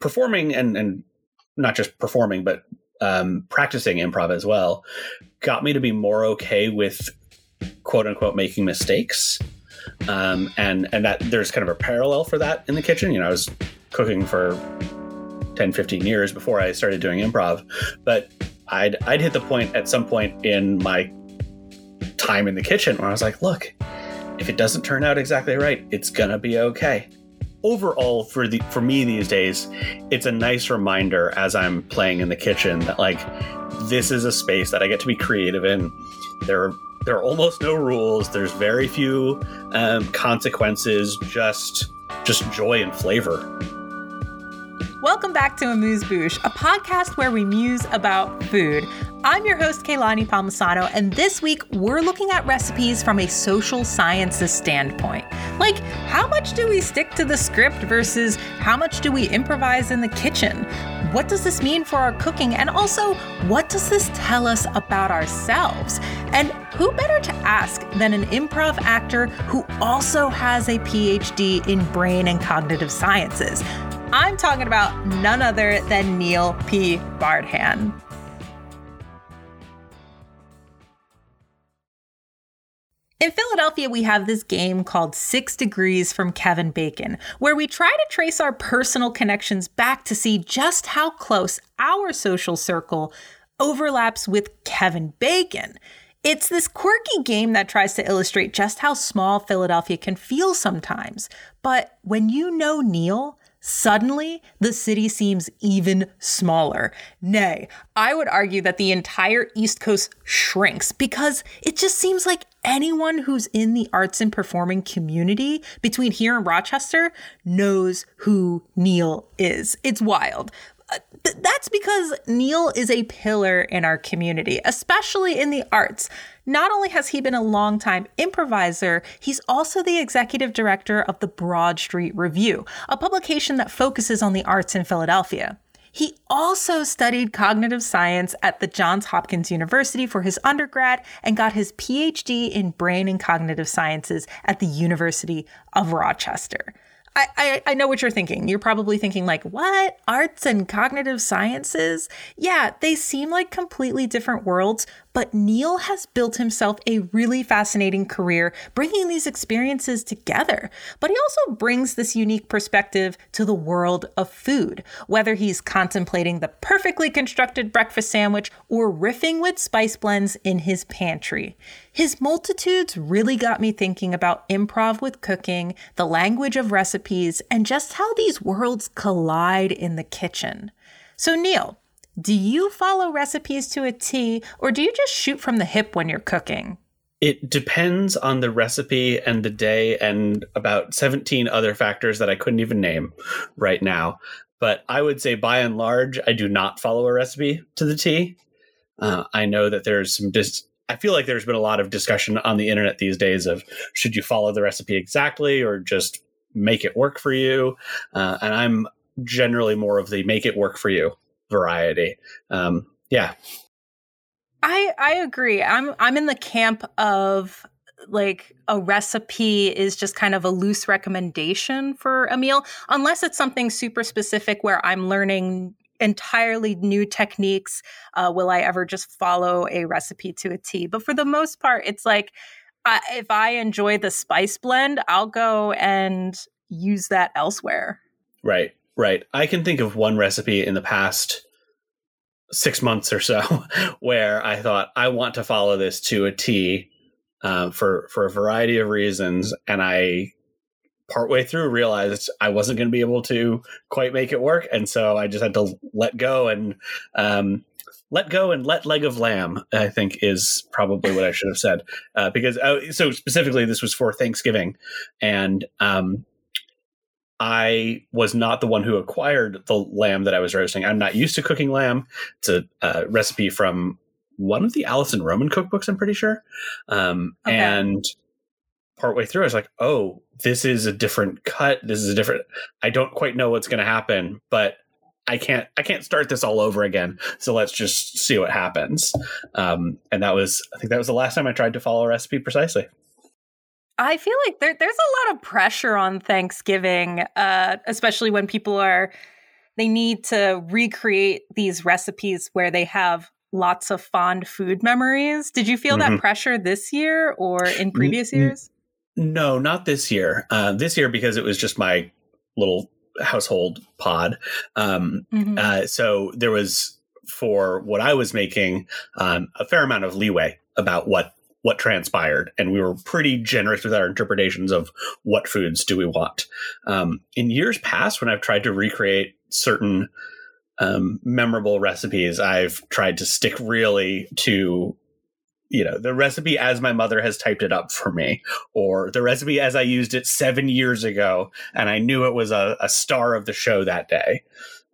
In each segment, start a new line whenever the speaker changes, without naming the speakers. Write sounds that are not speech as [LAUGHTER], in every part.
performing and and not just performing, but um, practicing improv as well, got me to be more okay with quote unquote making mistakes. Um, and and that there's kind of a parallel for that in the kitchen. You know, I was cooking for 10, 15 years before I started doing improv, but I'd I'd hit the point at some point in my time in the kitchen where I was like, look, if it doesn't turn out exactly right, it's gonna be okay. Overall, for the for me these days, it's a nice reminder as I'm playing in the kitchen that like this is a space that I get to be creative in. There are there are almost no rules. There's very few um, consequences. Just just joy and flavor.
Welcome back to Amuse Bouche, a podcast where we muse about food. I'm your host, Kaylani Palmisano, and this week we're looking at recipes from a social sciences standpoint. Like, how much do we stick to the script versus how much do we improvise in the kitchen? What does this mean for our cooking? And also, what does this tell us about ourselves? And who better to ask than an improv actor who also has a PhD in brain and cognitive sciences? I'm talking about none other than Neil P. Bardhan. In Philadelphia, we have this game called Six Degrees from Kevin Bacon, where we try to trace our personal connections back to see just how close our social circle overlaps with Kevin Bacon. It's this quirky game that tries to illustrate just how small Philadelphia can feel sometimes. But when you know Neil, Suddenly, the city seems even smaller. Nay, I would argue that the entire East Coast shrinks because it just seems like anyone who's in the arts and performing community between here and Rochester knows who Neil is. It's wild. Uh, that's because Neil is a pillar in our community, especially in the arts. Not only has he been a longtime improviser, he's also the executive director of the Broad Street Review, a publication that focuses on the arts in Philadelphia. He also studied cognitive science at the Johns Hopkins University for his undergrad and got his PhD in brain and cognitive sciences at the University of Rochester. I, I, I know what you're thinking. You're probably thinking, like, what? Arts and cognitive sciences? Yeah, they seem like completely different worlds, but Neil has built himself a really fascinating career bringing these experiences together. But he also brings this unique perspective to the world of food, whether he's contemplating the perfectly constructed breakfast sandwich or riffing with spice blends in his pantry. His multitudes really got me thinking about improv with cooking, the language of recipes, and just how these worlds collide in the kitchen. So, Neil, do you follow recipes to a T or do you just shoot from the hip when you're cooking?
It depends on the recipe and the day and about 17 other factors that I couldn't even name right now. But I would say by and large, I do not follow a recipe to the T. Uh, I know that there's some dis- I feel like there's been a lot of discussion on the internet these days of should you follow the recipe exactly or just make it work for you. Uh, and I'm generally more of the make it work for you variety. Um, yeah.
I I agree. I'm I'm in the camp of like a recipe is just kind of a loose recommendation for a meal unless it's something super specific where I'm learning entirely new techniques uh, will I ever just follow a recipe to a T. But for the most part, it's like uh, if I enjoy the spice blend, I'll go and use that elsewhere.
Right. Right. I can think of one recipe in the past six months or so [LAUGHS] where I thought I want to follow this to a T uh, for for a variety of reasons, and I partway through realized I wasn't going to be able to quite make it work, and so I just had to let go and um, let go and let leg of lamb. I think is probably what I should have said uh, because uh, so specifically this was for Thanksgiving, and um, I was not the one who acquired the lamb that I was roasting. I'm not used to cooking lamb. It's a uh, recipe from one of the Alison Roman cookbooks, I'm pretty sure. Um, okay. And partway through, I was like, oh, this is a different cut. This is a different. I don't quite know what's going to happen, but I can't. I can't start this all over again. So let's just see what happens. Um, and that was, I think that was the last time I tried to follow a recipe precisely.
I feel like there, there's a lot of pressure on Thanksgiving, uh, especially when people are they need to recreate these recipes where they have lots of fond food memories. Did you feel mm-hmm. that pressure this year or in previous years?
No, not this year. Uh, this year because it was just my little household pod. Um, mm-hmm. uh, so there was for what I was making um, a fair amount of leeway about what what transpired, and we were pretty generous with our interpretations of what foods do we want. Um, in years past, when I've tried to recreate certain um, memorable recipes, I've tried to stick really to you know the recipe as my mother has typed it up for me or the recipe as i used it seven years ago and i knew it was a, a star of the show that day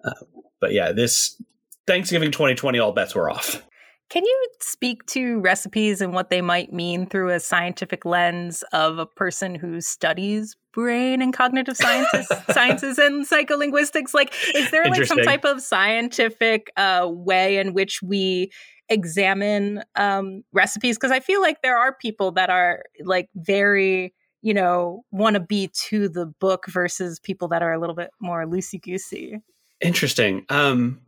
uh, but yeah this thanksgiving 2020 all bets were off
can you speak to recipes and what they might mean through a scientific lens of a person who studies brain and cognitive sciences, [LAUGHS] sciences and psycholinguistics? Like, is there like some type of scientific uh, way in which we examine um, recipes? Because I feel like there are people that are like very you know, want to be to the book versus people that are a little bit more loosey goosey.
Interesting. Um,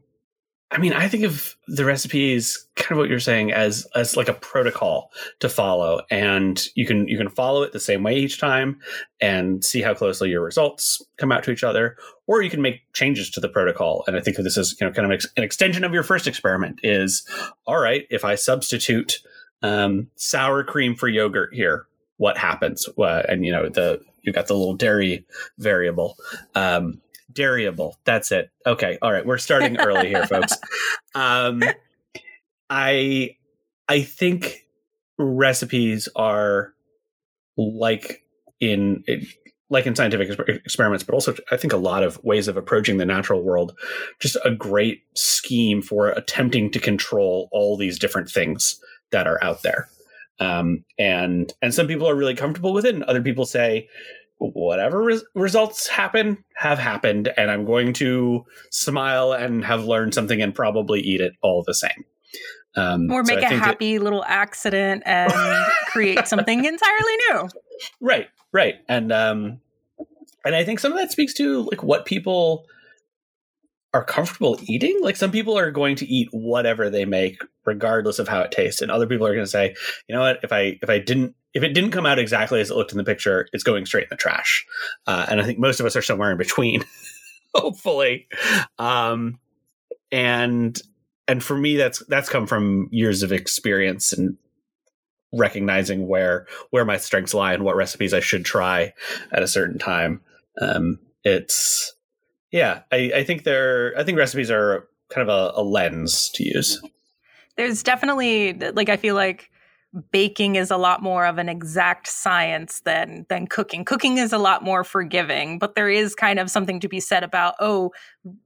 I mean, I think of the recipes kind of what you're saying as as like a protocol to follow, and you can you can follow it the same way each time and see how closely your results come out to each other, or you can make changes to the protocol. And I think of this as you know kind of an extension of your first experiment. Is all right if I substitute um, sour cream for yogurt here, what happens? Uh, and you know the you got the little dairy variable. Um, Dairyable. That's it. Okay. All right. We're starting early here, folks. [LAUGHS] Um, I I think recipes are like in like in scientific experiments, but also I think a lot of ways of approaching the natural world, just a great scheme for attempting to control all these different things that are out there. Um, and and some people are really comfortable with it, and other people say, whatever res- results happen have happened and i'm going to smile and have learned something and probably eat it all the same.
Um, or make so a happy that, little accident and [LAUGHS] create something entirely new.
Right right. And um and i think some of that speaks to like what people are comfortable eating. Like some people are going to eat whatever they make, regardless of how it tastes, and other people are going to say, you know what, if I if I didn't if it didn't come out exactly as it looked in the picture, it's going straight in the trash. Uh, and I think most of us are somewhere in between, [LAUGHS] hopefully. Um, and and for me, that's that's come from years of experience and recognizing where where my strengths lie and what recipes I should try at a certain time. Um, it's yeah, I, I think they're I think recipes are kind of a, a lens to use.
There's definitely like I feel like baking is a lot more of an exact science than than cooking. Cooking is a lot more forgiving, but there is kind of something to be said about oh,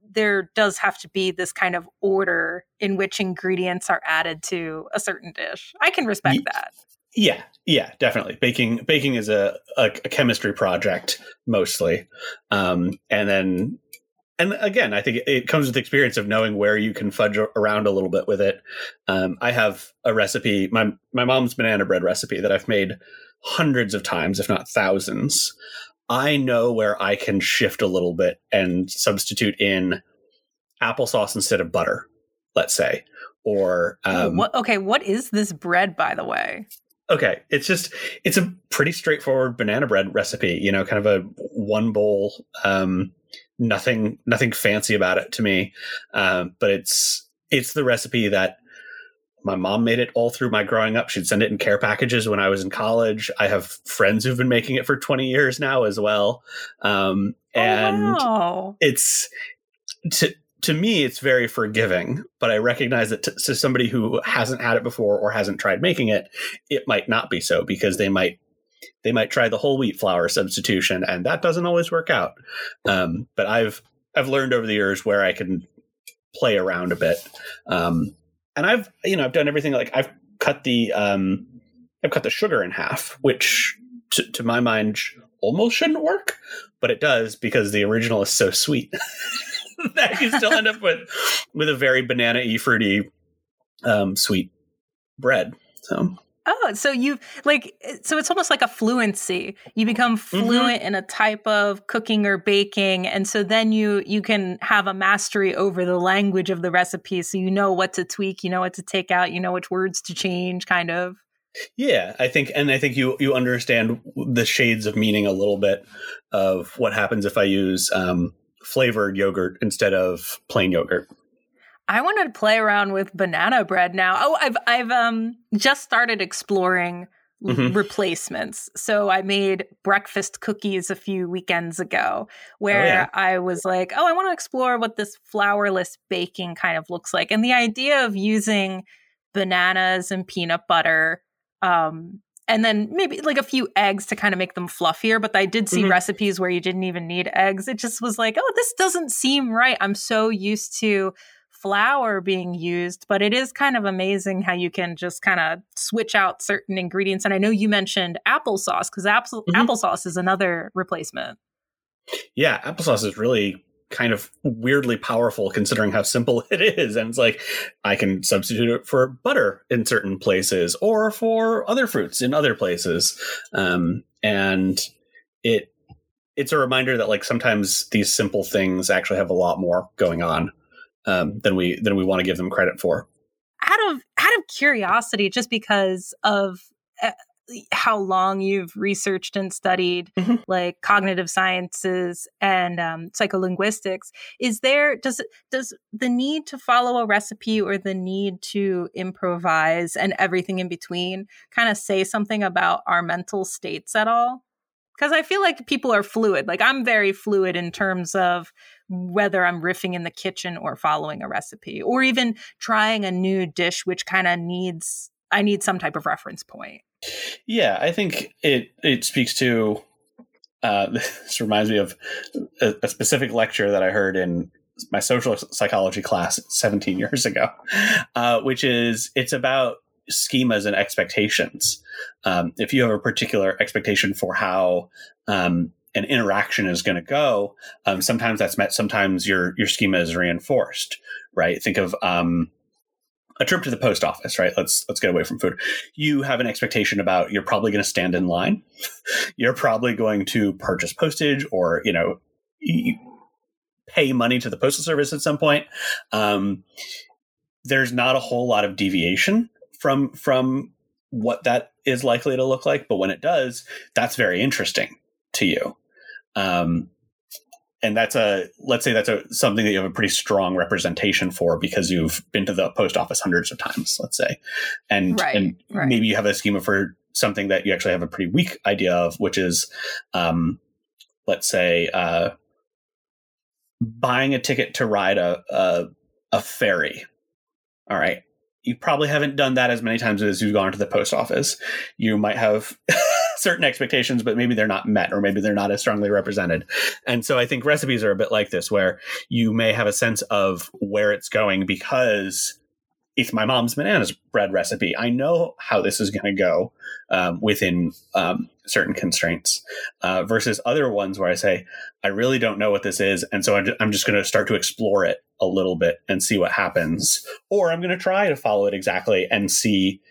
there does have to be this kind of order in which ingredients are added to a certain dish. I can respect that.
Yeah, yeah, definitely. Baking baking is a, a, a chemistry project mostly, um, and then and again, I think it comes with experience of knowing where you can fudge around a little bit with it. Um, I have a recipe, my my mom's banana bread recipe that I've made hundreds of times, if not thousands. I know where I can shift a little bit and substitute in applesauce instead of butter, let's say, or
um, what, okay. What is this bread, by the way?
Okay, it's just it's a pretty straightforward banana bread recipe. You know, kind of a one bowl. Um, nothing nothing fancy about it to me. Um, but it's it's the recipe that my mom made it all through my growing up. She'd send it in care packages when i was in college. I have friends who've been making it for 20 years now as well. Um, oh, and oh, wow. it's to to me it's very forgiving but i recognize that to, to somebody who hasn't had it before or hasn't tried making it it might not be so because they might they might try the whole wheat flour substitution, and that doesn't always work out. Um, but I've I've learned over the years where I can play around a bit, um, and I've you know I've done everything like I've cut the um, I've cut the sugar in half, which to, to my mind almost shouldn't work, but it does because the original is so sweet [LAUGHS] that you still end up with with a very banana y fruity um, sweet bread. So
Oh, so you like so it's almost like a fluency. You become mm-hmm. fluent mm-hmm. in a type of cooking or baking and so then you you can have a mastery over the language of the recipe so you know what to tweak, you know what to take out, you know which words to change kind of.
Yeah, I think and I think you you understand the shades of meaning a little bit of what happens if I use um, flavored yogurt instead of plain yogurt.
I wanted to play around with banana bread now. Oh, I've I've um just started exploring mm-hmm. replacements. So I made breakfast cookies a few weekends ago where oh, yeah. I was like, "Oh, I want to explore what this flourless baking kind of looks like." And the idea of using bananas and peanut butter um and then maybe like a few eggs to kind of make them fluffier. But I did see mm-hmm. recipes where you didn't even need eggs. It just was like, oh, this doesn't seem right. I'm so used to flour being used, but it is kind of amazing how you can just kind of switch out certain ingredients. And I know you mentioned applesauce because apple, mm-hmm. applesauce is another replacement.
Yeah, applesauce is really kind of weirdly powerful considering how simple [LAUGHS] it is. And it's like I can substitute it for butter in certain places or for other fruits in other places. Um, and it it's a reminder that like sometimes these simple things actually have a lot more going on um, than we than we want to give them credit for.
Out of out of curiosity, just because of uh, how long you've researched and studied mm-hmm. like cognitive sciences and um, psycholinguistics, is there does does the need to follow a recipe or the need to improvise and everything in between kind of say something about our mental states at all? because I feel like people are fluid. Like I'm very fluid in terms of whether I'm riffing in the kitchen or following a recipe or even trying a new dish which kind of needs I need some type of reference point.
Yeah, I think it it speaks to uh, [LAUGHS] this reminds me of a, a, specific lecture that I heard in my social psychology class 17 years ago, [LAUGHS] uh, which is it's about schemas and expectations. Um, if you have a particular expectation for how um, an interaction is going to go, um, sometimes that's met. Sometimes your your schema is reinforced. Right. Think of um, a trip to the post office. Right. Let's let's get away from food. You have an expectation about you're probably going to stand in line. [LAUGHS] you're probably going to purchase postage, or you know. pay money to the postal service at some point. Um, there's not a whole lot of deviation from from what that is likely to look like, but when it does, that's very interesting to you. Um, and that's a let's say that's a something that you have a pretty strong representation for because you've been to the post office hundreds of times let's say and right, and right. maybe you have a schema for something that you actually have a pretty weak idea of which is um, let's say uh, buying a ticket to ride a, a, a ferry all right you probably haven't done that as many times as you've gone to the post office. You might have [LAUGHS] certain expectations, but maybe they're not met or maybe they're not as strongly represented. And so I think recipes are a bit like this, where you may have a sense of where it's going because it's my mom's bananas bread recipe. I know how this is going to go um, within um, certain constraints uh, versus other ones where I say, I really don't know what this is. And so I'm just going to start to explore it a little bit and see what happens. Or I'm going to try to follow it exactly and see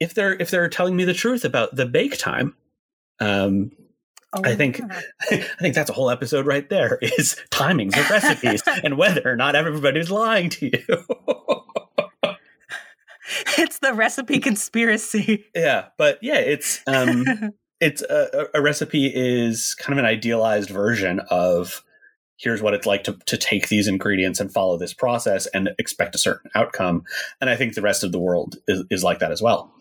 if they're if they're telling me the truth about the bake time. Um, Oh, I think yeah. [LAUGHS] I think that's a whole episode right there [LAUGHS] is timings of recipes [LAUGHS] and whether or not everybody's lying to you.
it's the recipe conspiracy.
Yeah, but yeah, it's um it's a, a recipe is kind of an idealized version of here's what it's like to, to take these ingredients and follow this process and expect a certain outcome. And I think the rest of the world is, is like that as well.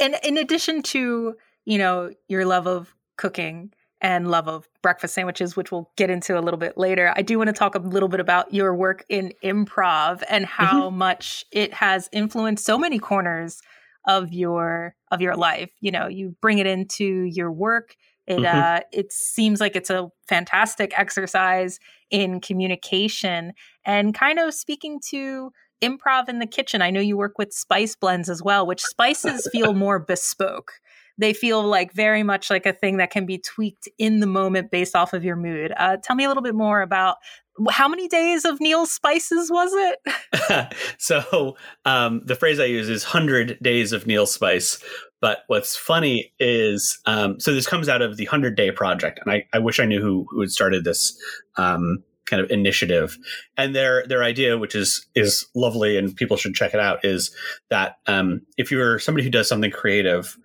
And in addition to, you know, your love of cooking and love of breakfast sandwiches, which we'll get into a little bit later, I do want to talk a little bit about your work in improv and how mm-hmm. much it has influenced so many corners of your of your life. You know, you bring it into your work it mm-hmm. uh, it seems like it's a fantastic exercise in communication and kind of speaking to improv in the kitchen. I know you work with spice blends as well, which spices feel more bespoke. They feel like very much like a thing that can be tweaked in the moment based off of your mood. Uh, tell me a little bit more about how many days of Neil's spices was
it? [LAUGHS] [LAUGHS] so um, the phrase I use is 100 days of Neil spice. But what's funny is, um, so this comes out of the 100 day project. And I, I wish I knew who, who had started this um, kind of initiative. And their, their idea, which is, is lovely and people should check it out, is that um, if you're somebody who does something creative,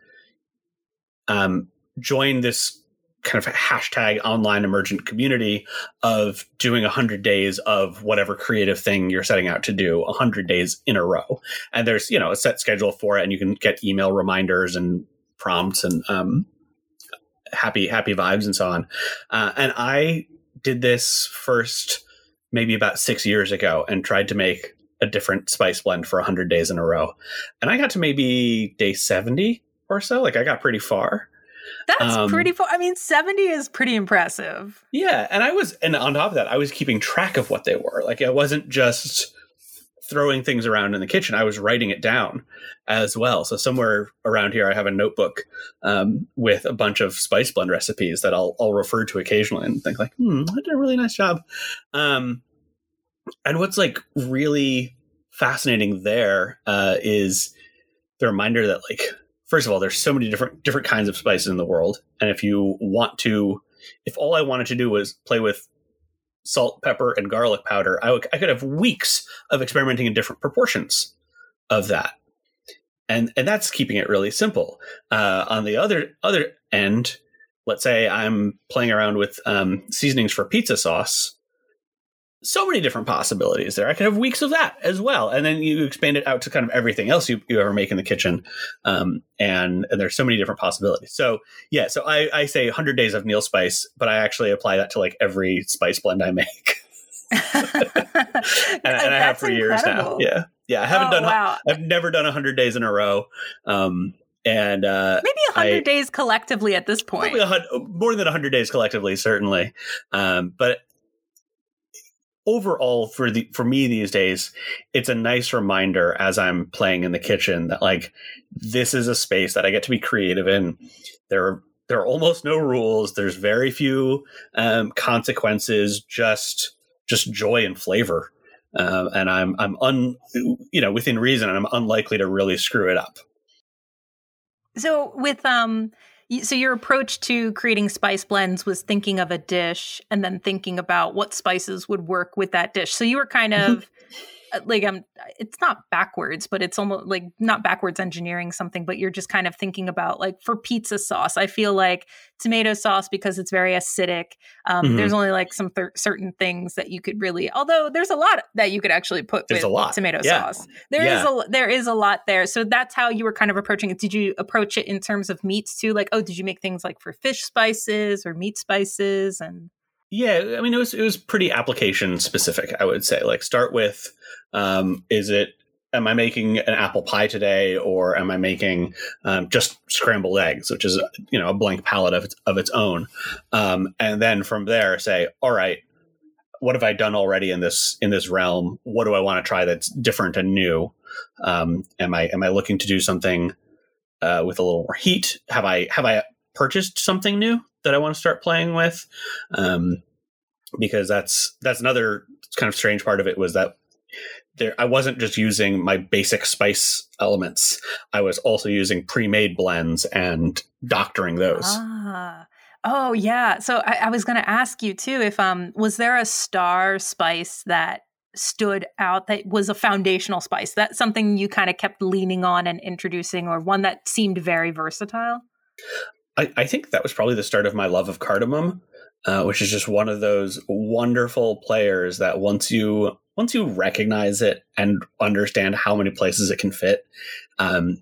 um, join this kind of hashtag online emergent community of doing 100 days of whatever creative thing you're setting out to do 100 days in a row and there's you know a set schedule for it and you can get email reminders and prompts and um, happy happy vibes and so on uh, and i did this first maybe about six years ago and tried to make a different spice blend for 100 days in a row and i got to maybe day 70 or so like i got pretty far
that's um, pretty far. I mean, 70 is pretty impressive.
Yeah. And I was, and on top of that, I was keeping track of what they were. Like, it wasn't just throwing things around in the kitchen, I was writing it down as well. So, somewhere around here, I have a notebook um, with a bunch of spice blend recipes that I'll, I'll refer to occasionally and think, like, hmm, I did a really nice job. Um, and what's like really fascinating there uh, is the reminder that, like, first of all, there's so many different different kinds of spices in the world, and if you want to, if all I wanted to do was play with salt, pepper, and garlic powder, I, w- I could have weeks of experimenting in different proportions of that, and and that's keeping it really simple. Uh, on the other other end, let's say I'm playing around with um, seasonings for pizza sauce so many different possibilities there. I could have weeks of that as well, and then you expand it out to kind of everything else you, you ever make in the kitchen, um, and, and there's so many different possibilities. So yeah, so I, I say 100 days of Neil Spice, but I actually apply that to like every spice blend I make, [LAUGHS] and, and I have for years now. Yeah, yeah, I haven't oh, done. Wow. I've never done 100 days in a row. Um, and uh,
maybe 100 days collectively at this point.
more than 100 days collectively, certainly. Um, but overall for the for me these days it's a nice reminder as i'm playing in the kitchen that like this is a space that i get to be creative in. There are there are almost no rules. There's very few um, consequences just just joy and flavor. Uh, and i'm i'm un you know within reason i'm unlikely to really screw it up.
So with um so your approach to creating spice blends was thinking of a dish and then thinking about what spices would work with that dish. So you were kind of uh, like I'm it's not backwards, but it's almost like not backwards engineering something, but you're just kind of thinking about like for pizza sauce. I feel like tomato sauce because it's very acidic. Um, mm-hmm. There's only like some th- certain things that you could really, although there's a lot that you could actually put there's with a lot. tomato yeah. sauce. There yeah. is a there is a lot there. So that's how you were kind of approaching it. Did you approach it in terms of meats too? Like, oh, did you make things like for fish spices or meat spices and
yeah, I mean it was it was pretty application specific, I would say. Like start with um, is it am I making an apple pie today or am I making um, just scrambled eggs, which is you know a blank palette of its, of its own, um, and then from there say, all right, what have I done already in this in this realm? What do I want to try that's different and new? Um, am I am I looking to do something uh, with a little more heat? Have I have I purchased something new that I want to start playing with? Um, because that's that's another kind of strange part of it was that there I wasn't just using my basic spice elements. I was also using pre-made blends and doctoring those.
Ah. Oh yeah. So I, I was going to ask you too if um was there a star spice that stood out that was a foundational spice? That's something you kind of kept leaning on and introducing, or one that seemed very versatile.
I, I think that was probably the start of my love of cardamom. Uh, which is just one of those wonderful players that once you once you recognize it and understand how many places it can fit, um,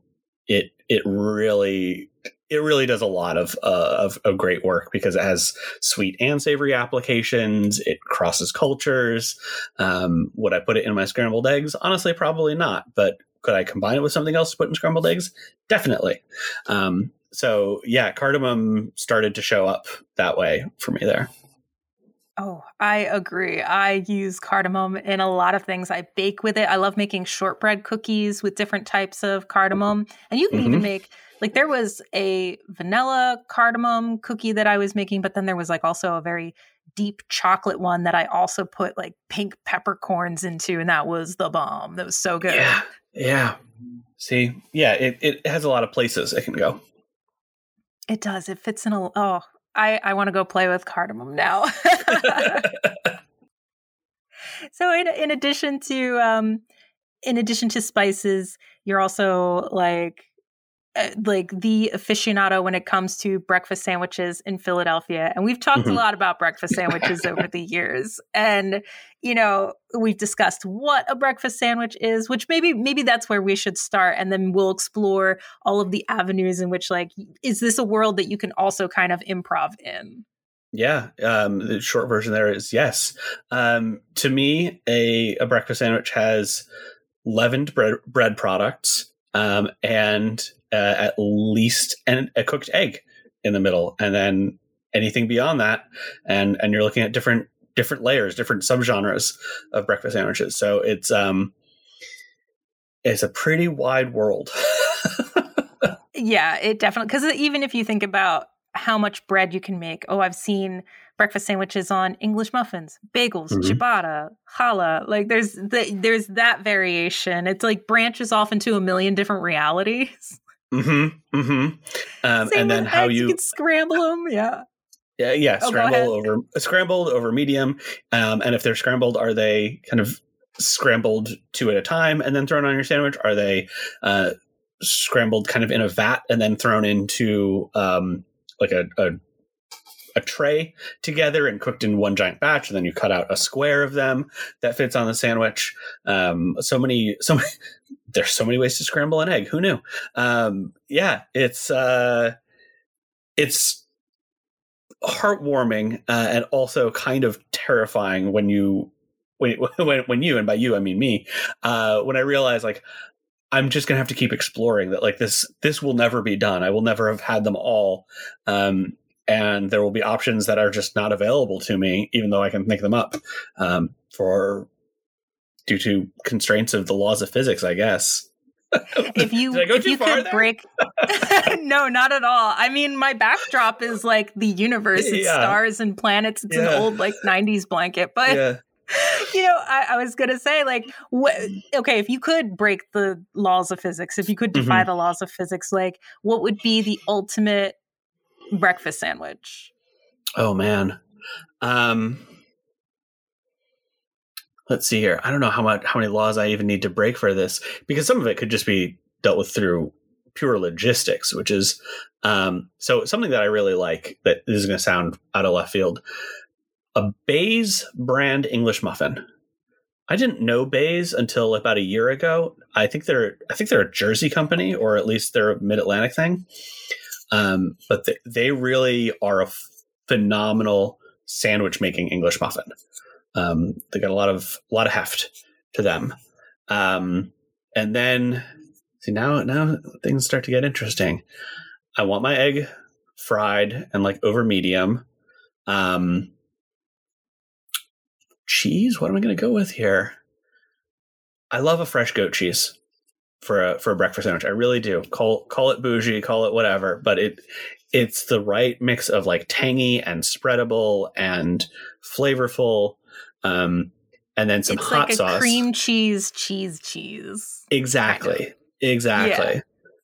it it really it really does a lot of, uh, of, of great work because it has sweet and savory applications. It crosses cultures. Um, would I put it in my scrambled eggs? Honestly, probably not. But could I combine it with something else to put in scrambled eggs? Definitely. Um, so yeah, cardamom started to show up that way for me there.
Oh, I agree. I use cardamom in a lot of things. I bake with it. I love making shortbread cookies with different types of cardamom. And you can mm-hmm. even make like there was a vanilla cardamom cookie that I was making, but then there was like also a very deep chocolate one that I also put like pink peppercorns into, and that was the bomb. That was so good.
Yeah. Yeah. See, yeah, it, it has a lot of places it can go.
It does. It fits in a. Oh, I I want to go play with cardamom now. [LAUGHS] [LAUGHS] so in in addition to um, in addition to spices, you're also like uh, like the aficionado when it comes to breakfast sandwiches in Philadelphia. And we've talked mm-hmm. a lot about breakfast sandwiches [LAUGHS] over the years. And you know, we've discussed what a breakfast sandwich is, which maybe maybe that's where we should start and then we'll explore all of the avenues in which like is this a world that you can also kind of improv in?
Yeah, um, the short version there is yes. Um, to me, a, a breakfast sandwich has leavened bread, bread products um, and uh, at least an, a cooked egg in the middle, and then anything beyond that, and and you're looking at different different layers, different subgenres of breakfast sandwiches. So it's um, it's a pretty wide world. [LAUGHS]
yeah, it definitely because even if you think about how much bread you can make, oh, I've seen breakfast sandwiches on English muffins, bagels, mm-hmm. ciabatta, challah. Like there's the, there's that variation. It's like branches off into a million different realities.
Mm-hmm. Mm-hmm. Um, and then how you,
you scramble them, yeah.
Yeah, yeah. Oh, scramble over scrambled over medium. Um, and if they're scrambled, are they kind of scrambled two at a time and then thrown on your sandwich? Are they uh, scrambled kind of in a vat and then thrown into um, like a, a a tray together and cooked in one giant batch and then you cut out a square of them that fits on the sandwich um, so many so many [LAUGHS] there's so many ways to scramble an egg. Who knew? Um, yeah it's uh, it's heartwarming uh, and also kind of terrifying when you when, [LAUGHS] when when you and by you I mean me uh, when I realize like I'm just gonna have to keep exploring that like this this will never be done. I will never have had them all um, and there will be options that are just not available to me, even though I can think them up um, for due to constraints of the laws of physics, I guess. [LAUGHS]
if you if you could there? break [LAUGHS] no not at all i mean my backdrop is like the universe it's yeah. stars and planets it's yeah. an old like 90s blanket but yeah. [LAUGHS] you know I, I, was gonna say like wh- okay if you could break the laws of physics if you could defy mm-hmm. the laws of physics like what would be the ultimate breakfast sandwich?
Oh man. Um let's see here. I don't know how much how many laws I even need to break for this because some of it could just be dealt with through pure logistics, which is um so something that I really like that this is going to sound out of left field. A Bays brand English muffin. I didn't know Bays until about a year ago. I think they're I think they're a Jersey company or at least they're a Mid Atlantic thing. Um, but they, they really are a phenomenal sandwich making English muffin. Um, they got a lot of a lot of heft to them. Um, and then see now now things start to get interesting. I want my egg fried and like over medium. Um, cheese. What am I going to go with here? I love a fresh goat cheese for a for a breakfast sandwich. I really do. Call call it bougie, call it whatever, but it it's the right mix of like tangy and spreadable and flavorful. Um, and then some
it's
hot
like
sauce,
cream cheese, cheese, cheese.
Exactly, kind of. exactly.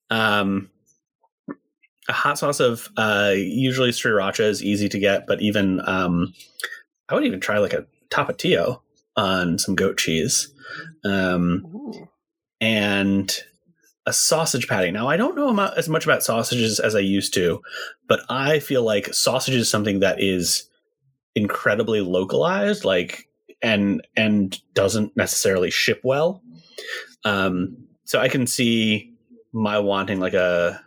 Yeah. Um, a hot sauce of uh, usually sriracha is easy to get, but even um, I would even try like a tapatio on some goat cheese. Um, and a sausage patty. Now, I don't know as much about sausages as I used to, but I feel like sausage is something that is incredibly localized, like and and doesn't necessarily ship well. Um, so I can see my wanting like a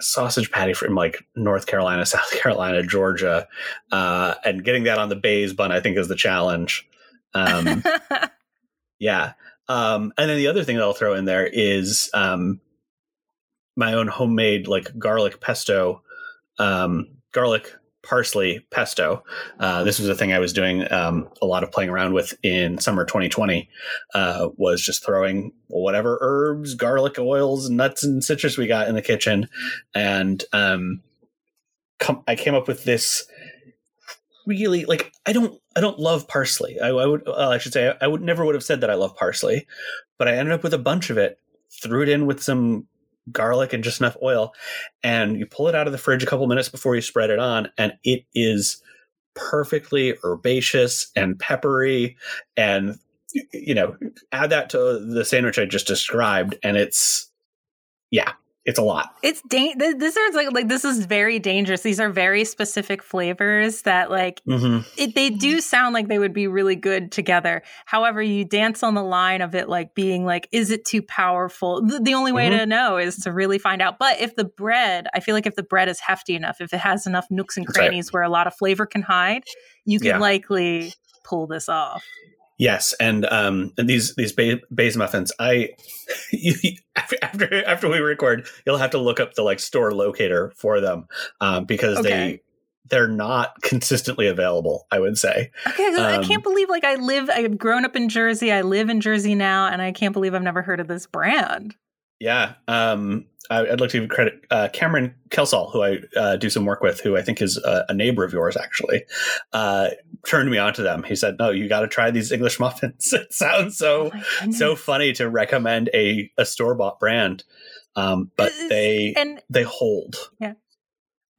sausage patty from like North Carolina, [LAUGHS] South Carolina, Georgia, uh, and getting that on the Bays bun. I think is the challenge. Um, [LAUGHS] yeah, um, and then the other thing that I'll throw in there is um, my own homemade like garlic pesto, um, garlic parsley pesto. Uh, this was a thing I was doing um, a lot of playing around with in summer 2020. Uh, was just throwing whatever herbs, garlic oils, nuts, and citrus we got in the kitchen, and um, com- I came up with this really like I don't I don't love parsley. I, I would well, I should say I would never would have said that I love parsley, but I ended up with a bunch of it. Threw it in with some garlic and just enough oil, and you pull it out of the fridge a couple minutes before you spread it on, and it is perfectly herbaceous and peppery, and you know add that to the sandwich I just described, and it's yeah, it's a lot.
It's da- this is like like this is very dangerous. These are very specific flavors that like mm-hmm. it, they do sound like they would be really good together. However, you dance on the line of it like being like is it too powerful? The, the only way mm-hmm. to know is to really find out. But if the bread, I feel like if the bread is hefty enough, if it has enough nooks and crannies right. where a lot of flavor can hide, you can yeah. likely pull this off.
Yes, and um, and these these Bays muffins, I [LAUGHS] after after we record, you'll have to look up the like store locator for them um, because okay. they they're not [LAUGHS] consistently available. I would say.
Okay, um, I can't believe like I live. I've grown up in Jersey. I live in Jersey now, and I can't believe I've never heard of this brand.
Yeah, um, I, would like to give credit uh, Cameron Kelsall, who I uh, do some work with, who I think is a, a neighbor of yours. Actually, uh, turned me onto them. He said, "No, you got to try these English [LAUGHS] muffins. it sounds so oh so funny to recommend a, a store bought brand, um, but they and, they hold.
Yeah,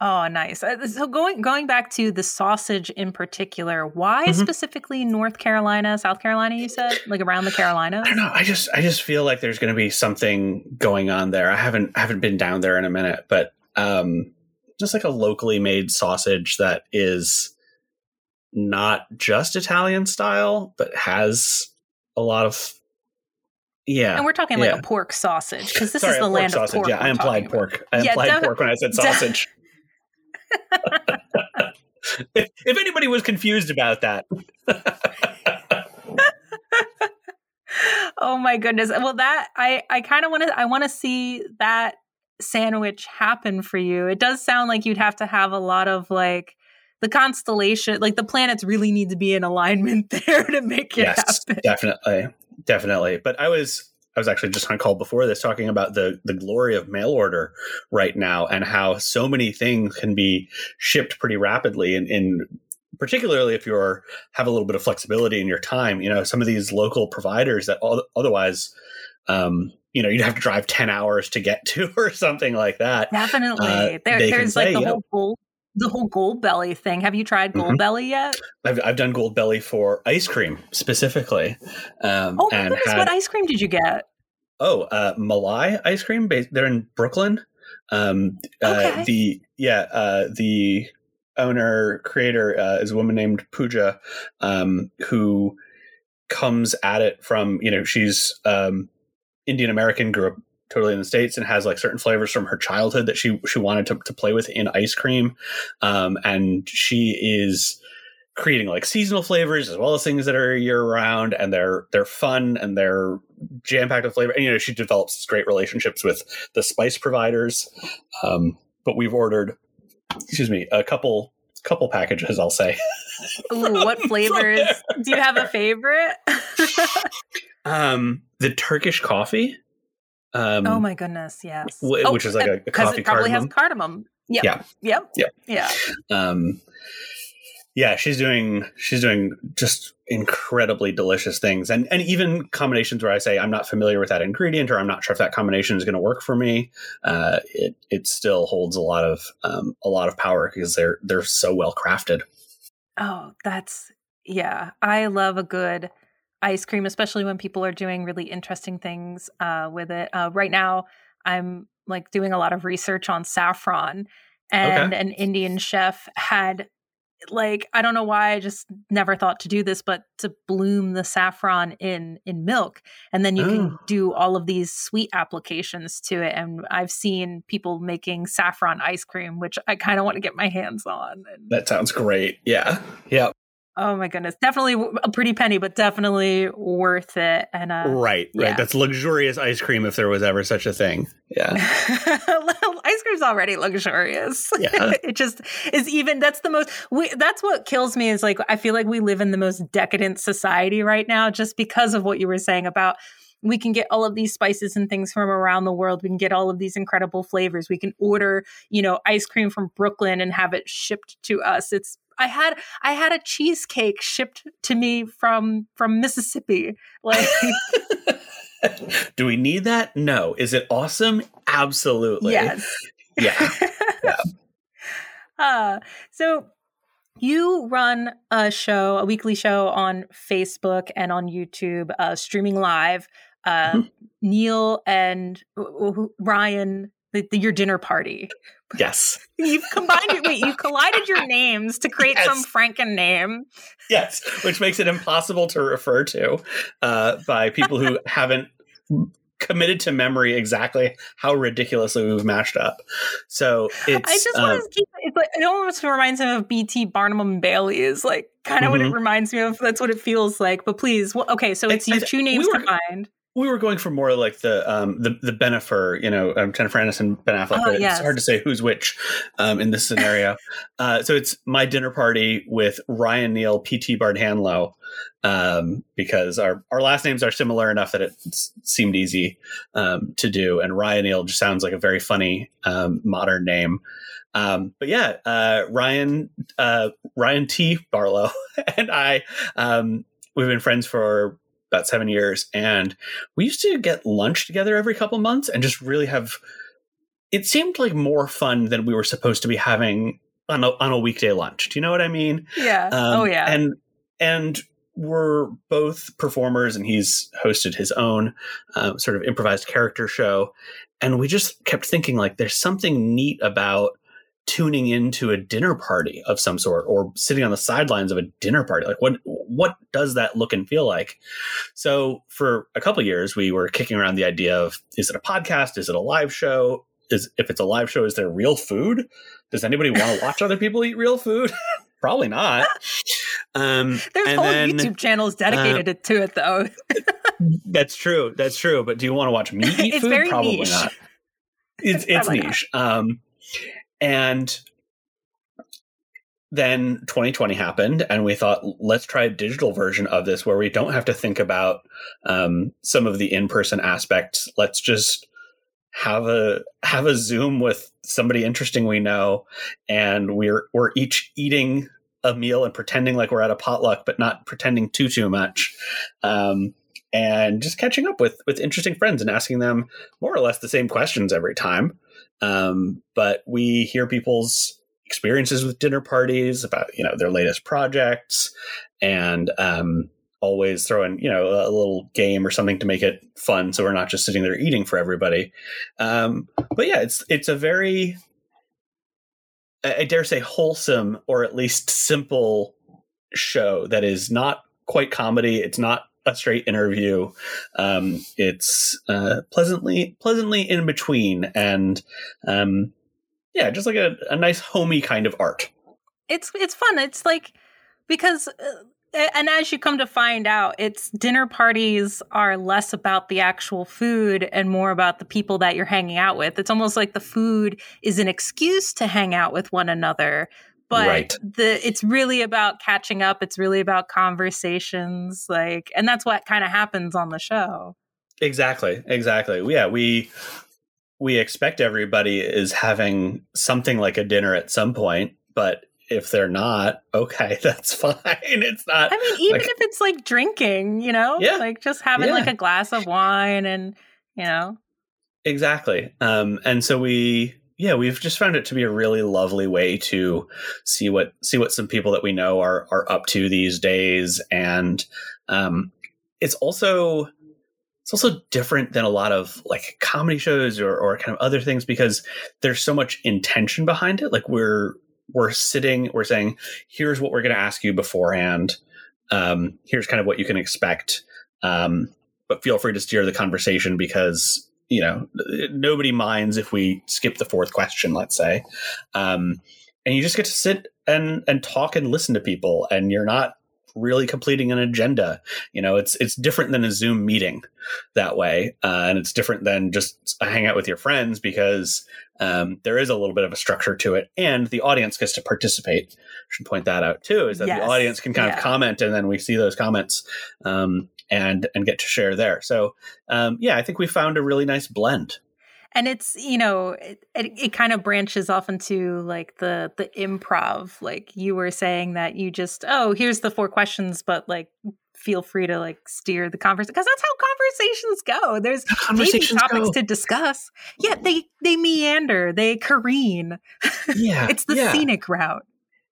Oh, nice. Uh, so going going back to the sausage in particular, why mm-hmm. specifically North Carolina, South Carolina? You said like around the Carolinas.
I don't know. I just I just feel like there's going to be something going on there. I haven't I haven't been down there in a minute, but um, just like a locally made sausage that is not just Italian style, but has a lot of yeah,
and we're talking like a pork sausage because this
Sorry,
is the land
sausage.
of pork.
Yeah, I implied pork. I implied yeah, pork when I said sausage. If, if anybody was confused about that.
oh my goodness. Well that I I kind of want to I want to see that sandwich happen for you. It does sound like you'd have to have a lot of like the constellation, like the planets really need to be in alignment [LAUGHS] there to make it yes, happen.
Definitely. Definitely. But I was I was actually just on a call before this talking about the the glory of mail order right now and how so many things can be shipped pretty rapidly. And in particularly if you're have a little bit of flexibility in your time you know some of these local providers that otherwise um, you know you'd have to drive 10 hours to get [LAUGHS] to or something like that
definitely. uh, there, there's like the whole know, the whole Goldbelly thing. Have you tried Gold mm-hmm. Belly yet?
I've, I've done Goldbelly for ice cream specifically.
Um, oh my goodness! Had, what ice cream did you get?
Oh, uh, Malai ice cream. They're in Brooklyn. Um, uh, okay. Uh, the yeah, uh, the owner creator uh, is a woman named Pooja, um, who comes at it from you know she's um, Indian American, grew up totally in the states and has like certain flavors from her childhood that she she wanted to, to play with in ice cream. Um, and she is creating like seasonal flavors as well as things that are year round and they're they're fun and they're jam packed with flavor. And you know she develops great relationships with the spice providers. Um, but we've ordered excuse me a couple couple packages i'll say.
Ooh, what [LAUGHS] flavors? do you have a favorite? [LAUGHS]
Um the turkish coffee
um, oh my goodness, yes.
W-
oh,
which is like a, a coffee
it probably
cardamom.
has cardamom. Yep.
Yeah.
Yep.
Yep.
Yeah.
Um, yeah, she's doing she's doing just incredibly delicious things, and and even combinations where I say I'm not familiar with that ingredient or I'm not sure if that combination is going to work for me. Uh, it it still holds a lot of um, a lot of power because they're they're so well crafted.
Oh, that's yeah. I love a good ice cream, especially when people are doing really interesting things uh, with it. Uh, right now, I'm like doing a lot of research on saffron, and okay. an Indian chef had like I don't know why I just never thought to do this, but to bloom the saffron in in milk, and then you oh. can do all of these sweet applications to it. And I've seen people making saffron ice cream, which I kind of want to get my hands on.
That sounds great. Yeah, yeah.
Oh my goodness. Definitely a pretty penny, but definitely worth it. And uh,
right, yeah. right. That's luxurious ice cream if there was ever such a thing. Yeah. [LAUGHS]
ice cream's already luxurious. Yeah. [LAUGHS] it just is even that's the most we that's what kills me is like I feel like we live in the most decadent society right now just because of what you were saying about we can get all of these spices and things from around the world. We can get all of these incredible flavors. We can order, you know, ice cream from Brooklyn and have it shipped to us. It's I had I had a cheesecake shipped to me from from Mississippi. Like [LAUGHS]
Do we need that? No. Is it awesome? Absolutely.
Yes.
Yeah. yeah. [LAUGHS]
Uh, so you run a show, a weekly show on Facebook and on YouTube, uh, streaming live. Uh, mm-hmm. Neil and Ryan, the, the, your dinner party.
Yes.
You've combined it. Wait, you collided your names to create yes. some Franken name.
Yes, which makes it impossible to refer to uh, by people who [LAUGHS] haven't committed to memory exactly how ridiculously we've mashed up. So it's. I just um, want to
keep it. Like, it almost reminds me of P.T. Barnum and Bailey is like kind of mm-hmm. what it mm-hmm. reminds me of. That's what it feels like. But please, well, okay, so it's, it's two names we were, combined
we were going for more like the um the the Bennifer, you know, um, Jennifer Aniston, Ben Affleck. Oh, yes. It's hard to say who's which um, in this scenario. [LAUGHS] uh, so it's my dinner party with Ryan Neal, P.T. Bardhanlow, um, because our our last names are similar enough that it seemed easy um, to do. And Ryan Neal just sounds like a very funny um, modern name. Um, but yeah, uh, Ryan uh, Ryan T. Barlow [LAUGHS] and I um, we've been friends for about seven years, and we used to get lunch together every couple months and just really have. It seemed like more fun than we were supposed to be having on a on a weekday lunch. Do you know what I mean?
Yeah. Um, oh yeah.
And and we're both performers, and he's hosted his own uh, sort of improvised character show, and we just kept thinking like, there's something neat about tuning into a dinner party of some sort or sitting on the sidelines of a dinner party? Like what what does that look and feel like? So for a couple years we were kicking around the idea of is it a podcast? Is it a live show? Is if it's a live show is there real food? Does anybody want to watch other people eat real food? [LAUGHS] Probably not.
Um there's whole then, youtube channels dedicated uh, to it though. [LAUGHS]
That's true. That's true. But do you want to watch me [LAUGHS] eat
it's
food
probably niche.
not. It's it's niche. Not. um and then 2020 happened, and we thought, let's try a digital version of this where we don't have to think about um, some of the in-person aspects. Let's just have a have a Zoom with somebody interesting we know, and we're we're each eating a meal and pretending like we're at a potluck, but not pretending too too much. Um, and just catching up with with interesting friends and asking them more or less the same questions every time. Um, but we hear people's experiences with dinner parties about you know their latest projects and um, always throw in you know a little game or something to make it fun so we're not just sitting there eating for everybody. Um, but yeah it's it's a very I dare say wholesome or at least simple show that is not quite comedy. It's not a straight interview. Um, it's uh, pleasantly pleasantly in between, and um, yeah, just like a, a nice homey kind of art.
It's it's fun. It's like because. Uh, and as you come to find out, it's dinner parties are less about the actual food and more about the people that you're hanging out with. It's almost like the food is an excuse to hang out with one another, but right. the it's really about catching up. It's really about conversations like and that's what kind of happens on the show.
Exactly exactly. Yeah we we expect everybody is having something like a dinner at some point but if they're not okay [LAUGHS] that's fine. It's not
i mean even like, if it's like drinking you know yeah, like just having yeah. like a glass of wine and you know.
Exactly. Um and so we yeah, we've just found it to be a really lovely way to see what see what some people that we know are are up to these days, and um, it's also it's also different than a lot of like comedy shows or or kind of other things because there's so much intention behind it. Like we're we're sitting, we're saying, here's what we're going to ask you beforehand. Um, here's kind of what you can expect. Um, but feel free to steer the conversation because you know, nobody minds if we skip the fourth question, let's say. Um, and you just get to sit and and talk and listen to people, and you're not really completing an agenda. You know, it's it's different than a Zoom meeting that way, uh, and it's different than just a hangout with your friends because um, there is a little bit of a structure to it, and the audience gets to participate. I should point that out too, is that yes. the audience can kind yeah. of comment, and then we see those comments. Um, and and get to share there. So um, yeah, I think we found a really nice blend.
and it's you know it, it, it, kind of branches off into like the the improv like you were saying that you just oh here's the four questions but like feel free to like steer the conversation because that's how conversations go there's conversations topics go. to discuss yeah they they meander they careen
yeah [LAUGHS]
it's the
yeah.
scenic route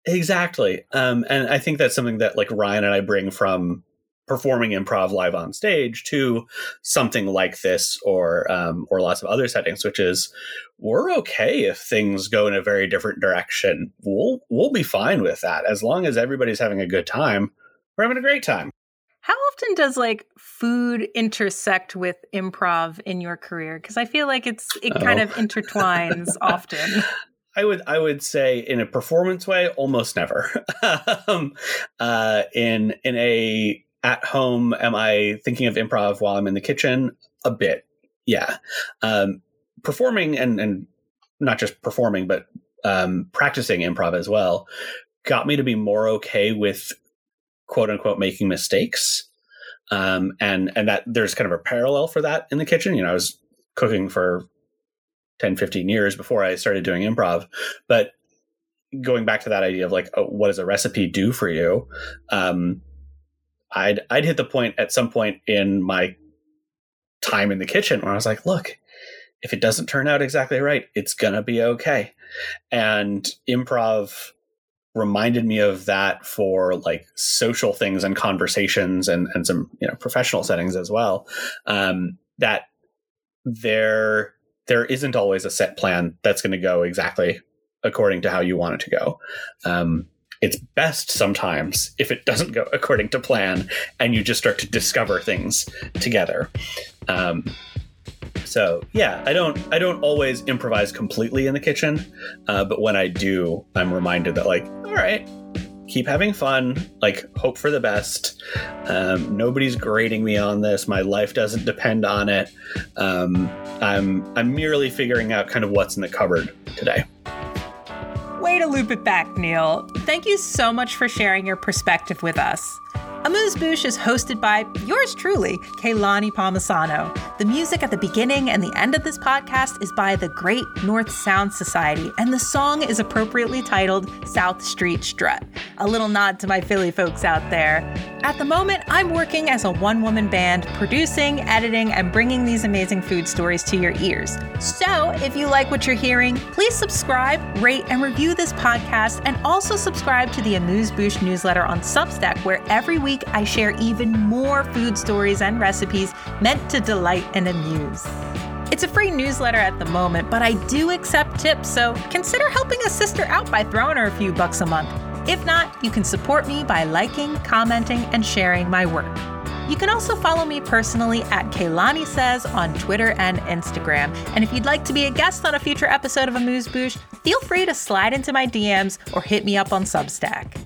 exactly um and i think that's something that like ryan and i bring from performing improv live on stage to something like this or um, or lots of other settings, which is we're okay if things go in a very different direction. We'll we'll be fine with that as long as everybody's having a good time. We're having a great time.
How often does like food intersect with improv in your career? Because I feel like it's it oh. kind of intertwines [LAUGHS] often.
I would I would say in a performance way, almost never. [LAUGHS] um, uh, in in a at home am i thinking of improv while i'm in the kitchen? A bit yeah. Um, performing and and not just performing but um, practicing improv as well got me to be more okay with quote unquote making mistakes. Um, and and that there's kind of a parallel for that in the kitchen. You know i was cooking for 10 15 years before i started doing improv but going back to that idea of like oh, what does a recipe do for you? Um, I'd I'd hit the point at some point in my time in the kitchen where I was like, look, if it doesn't turn out exactly right, it's gonna be okay. And improv reminded me of that for like social things and conversations and, and some you know professional settings as well. Um, that there there isn't always a set plan that's going to go exactly according to how you want it to go. Um, it's best sometimes if it doesn't go according to plan and you just start to discover things together. Um, so yeah, I don't I don't always improvise completely in the kitchen, uh, but when I do, I'm reminded that like, all right, keep having fun, like hope for the best. Um, nobody's grading me on this. My life doesn't depend on it. Um, I'm I'm merely figuring out kind of what's in the cupboard today.
Way to loop it back, Neil. Thank you so much for sharing your perspective with us. Amuse Bouche is hosted by yours truly, Kaylani Palmisano. The music at the beginning and the end of this podcast is by the Great North Sound Society, and the song is appropriately titled South Street Strut. A little nod to my Philly folks out there. At the moment, I'm working as a one woman band, producing, editing, and bringing these amazing food stories to your ears. So, if you like what you're hearing, please subscribe, rate, and review this podcast, and also subscribe to the Amuse Bouche newsletter on Substack, where every week week, I share even more food stories and recipes meant to delight and amuse. It's a free newsletter at the moment, but I do accept tips, so consider helping a sister out by throwing her a few bucks a month. If not, you can support me by liking, commenting, and sharing my work. You can also follow me personally at Kaylani Says on Twitter and Instagram. And if you'd like to be a guest on a future episode of Amuse Bouche, feel free to slide into my DMs or hit me up on Substack.